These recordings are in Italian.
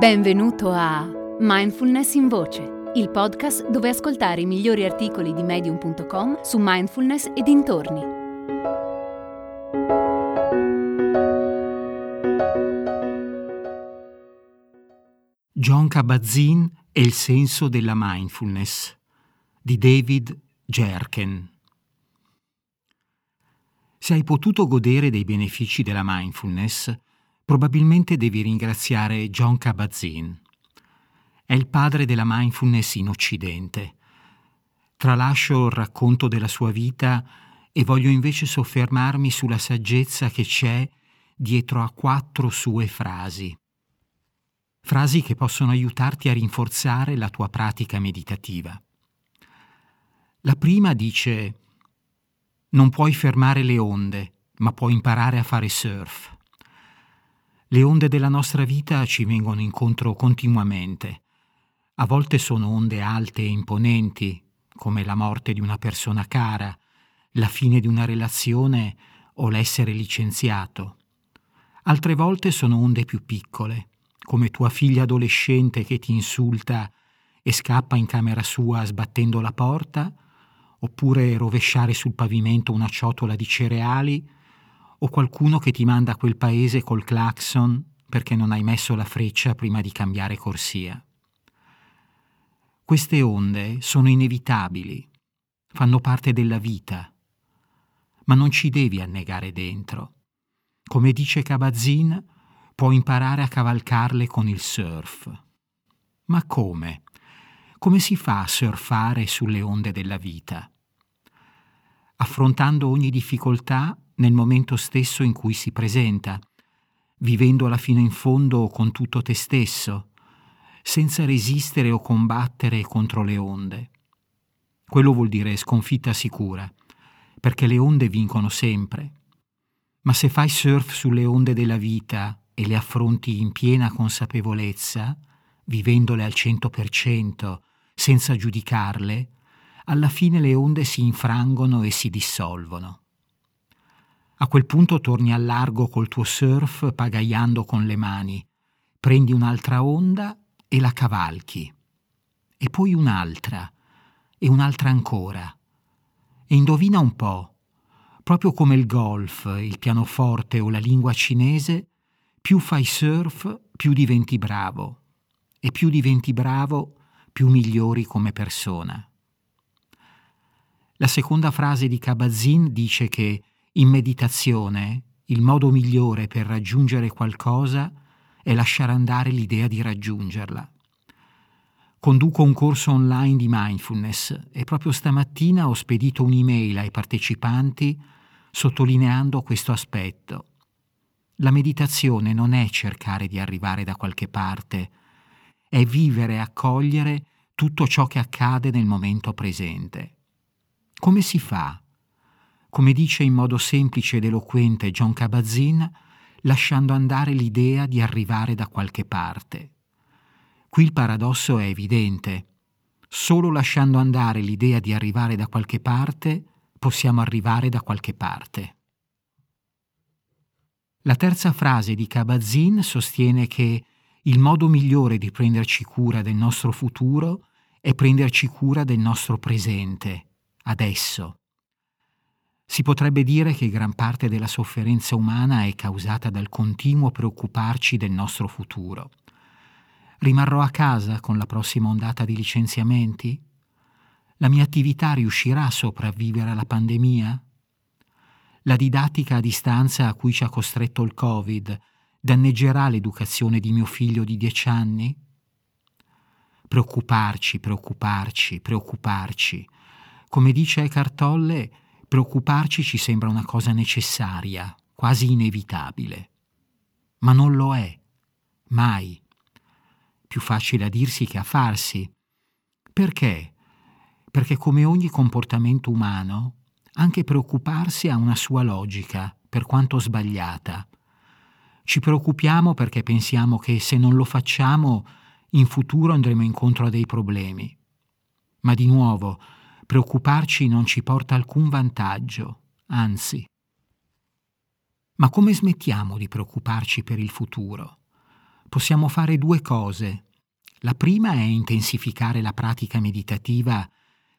Benvenuto a Mindfulness in Voce, il podcast dove ascoltare i migliori articoli di medium.com su mindfulness e dintorni. John Kabat-Zinn e il senso della mindfulness di David Jerken. Se hai potuto godere dei benefici della mindfulness, probabilmente devi ringraziare John Kabat-Zinn. È il padre della mindfulness in Occidente. Tralascio il racconto della sua vita e voglio invece soffermarmi sulla saggezza che c'è dietro a quattro sue frasi. Frasi che possono aiutarti a rinforzare la tua pratica meditativa. La prima dice non puoi fermare le onde, ma puoi imparare a fare surf. Le onde della nostra vita ci vengono incontro continuamente. A volte sono onde alte e imponenti, come la morte di una persona cara, la fine di una relazione o l'essere licenziato. Altre volte sono onde più piccole, come tua figlia adolescente che ti insulta e scappa in camera sua sbattendo la porta, oppure rovesciare sul pavimento una ciotola di cereali, o qualcuno che ti manda a quel paese col clacson perché non hai messo la freccia prima di cambiare corsia. Queste onde sono inevitabili, fanno parte della vita, ma non ci devi annegare dentro. Come dice Cabazin, puoi imparare a cavalcarle con il surf. Ma come? Come si fa a surfare sulle onde della vita? Affrontando ogni difficoltà nel momento stesso in cui si presenta, vivendola fino in fondo con tutto te stesso, senza resistere o combattere contro le onde. Quello vuol dire sconfitta sicura, perché le onde vincono sempre. Ma se fai surf sulle onde della vita e le affronti in piena consapevolezza, vivendole al cento per cento, senza giudicarle, alla fine le onde si infrangono e si dissolvono. A quel punto torni al largo col tuo surf pagaiando con le mani, prendi un'altra onda e la cavalchi, e poi un'altra, e un'altra ancora. E indovina un po', proprio come il golf, il pianoforte o la lingua cinese, più fai surf, più diventi bravo, e più diventi bravo, più migliori come persona. La seconda frase di Kabat-Zinn dice che in meditazione il modo migliore per raggiungere qualcosa è lasciare andare l'idea di raggiungerla. Conduco un corso online di mindfulness e proprio stamattina ho spedito un'email ai partecipanti sottolineando questo aspetto. La meditazione non è cercare di arrivare da qualche parte, è vivere e accogliere tutto ciò che accade nel momento presente. Come si fa come dice in modo semplice ed eloquente John Kabat-Zinn, lasciando andare l'idea di arrivare da qualche parte. Qui il paradosso è evidente. Solo lasciando andare l'idea di arrivare da qualche parte possiamo arrivare da qualche parte. La terza frase di Kabat-Zinn sostiene che il modo migliore di prenderci cura del nostro futuro è prenderci cura del nostro presente, adesso. Si potrebbe dire che gran parte della sofferenza umana è causata dal continuo preoccuparci del nostro futuro. Rimarrò a casa con la prossima ondata di licenziamenti? La mia attività riuscirà a sopravvivere alla pandemia? La didattica a distanza a cui ci ha costretto il Covid danneggerà l'educazione di mio figlio di dieci anni? Preoccuparci, preoccuparci, preoccuparci. Come dice Eckhart Tolle, Preoccuparci ci sembra una cosa necessaria, quasi inevitabile. Ma non lo è, mai. Più facile a dirsi che a farsi. Perché? Perché come ogni comportamento umano, anche preoccuparsi ha una sua logica, per quanto sbagliata. Ci preoccupiamo perché pensiamo che se non lo facciamo in futuro andremo incontro a dei problemi. Ma di nuovo, Preoccuparci non ci porta alcun vantaggio, anzi. Ma come smettiamo di preoccuparci per il futuro? possiamo fare due cose. La prima è intensificare la pratica meditativa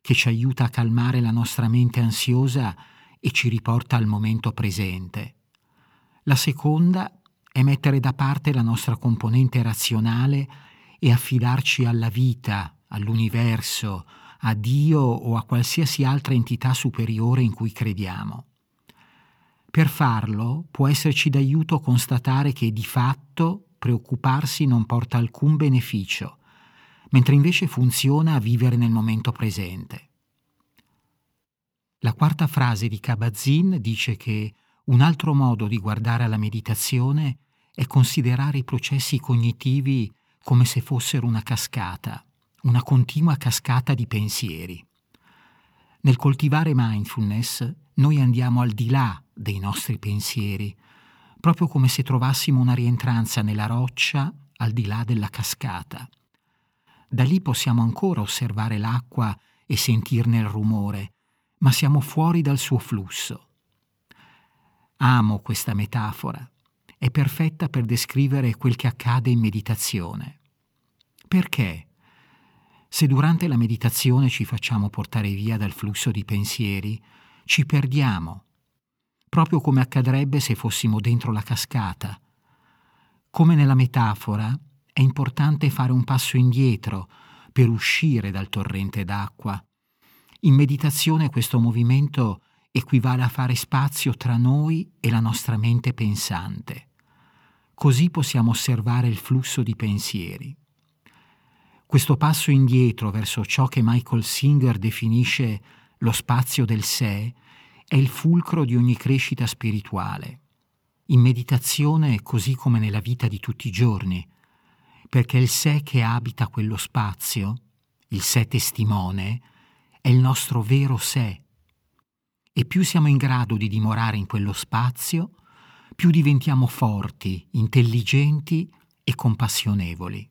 che ci aiuta a calmare la nostra mente ansiosa e ci riporta al momento presente. La seconda è mettere da parte la nostra componente razionale e affidarci alla vita, all'universo, a Dio o a qualsiasi altra entità superiore in cui crediamo. Per farlo può esserci d'aiuto constatare che di fatto preoccuparsi non porta alcun beneficio, mentre invece funziona a vivere nel momento presente. La quarta frase di Kabat-Zinn dice che un altro modo di guardare alla meditazione è considerare i processi cognitivi come se fossero una cascata, una continua cascata di pensieri. Nel coltivare mindfulness noi andiamo al di là dei nostri pensieri, proprio come se trovassimo una rientranza nella roccia al di là della cascata. Da lì possiamo ancora osservare l'acqua e sentirne il rumore, ma siamo fuori dal suo flusso. Amo questa metafora, è perfetta per descrivere quel che accade in meditazione. Perché? Se durante la meditazione ci facciamo portare via dal flusso di pensieri, ci perdiamo, proprio come accadrebbe se fossimo dentro la cascata. Come nella metafora, è importante fare un passo indietro per uscire dal torrente d'acqua. In meditazione questo movimento equivale a fare spazio tra noi e la nostra mente pensante. Così possiamo osservare il flusso di pensieri. Questo passo indietro verso ciò che Michael Singer definisce lo spazio del sé è il fulcro di ogni crescita spirituale. In meditazione così come nella vita di tutti i giorni, perché il sé che abita quello spazio, il sé testimone, è il nostro vero sé. E più siamo in grado di dimorare in quello spazio, più diventiamo forti, intelligenti e compassionevoli.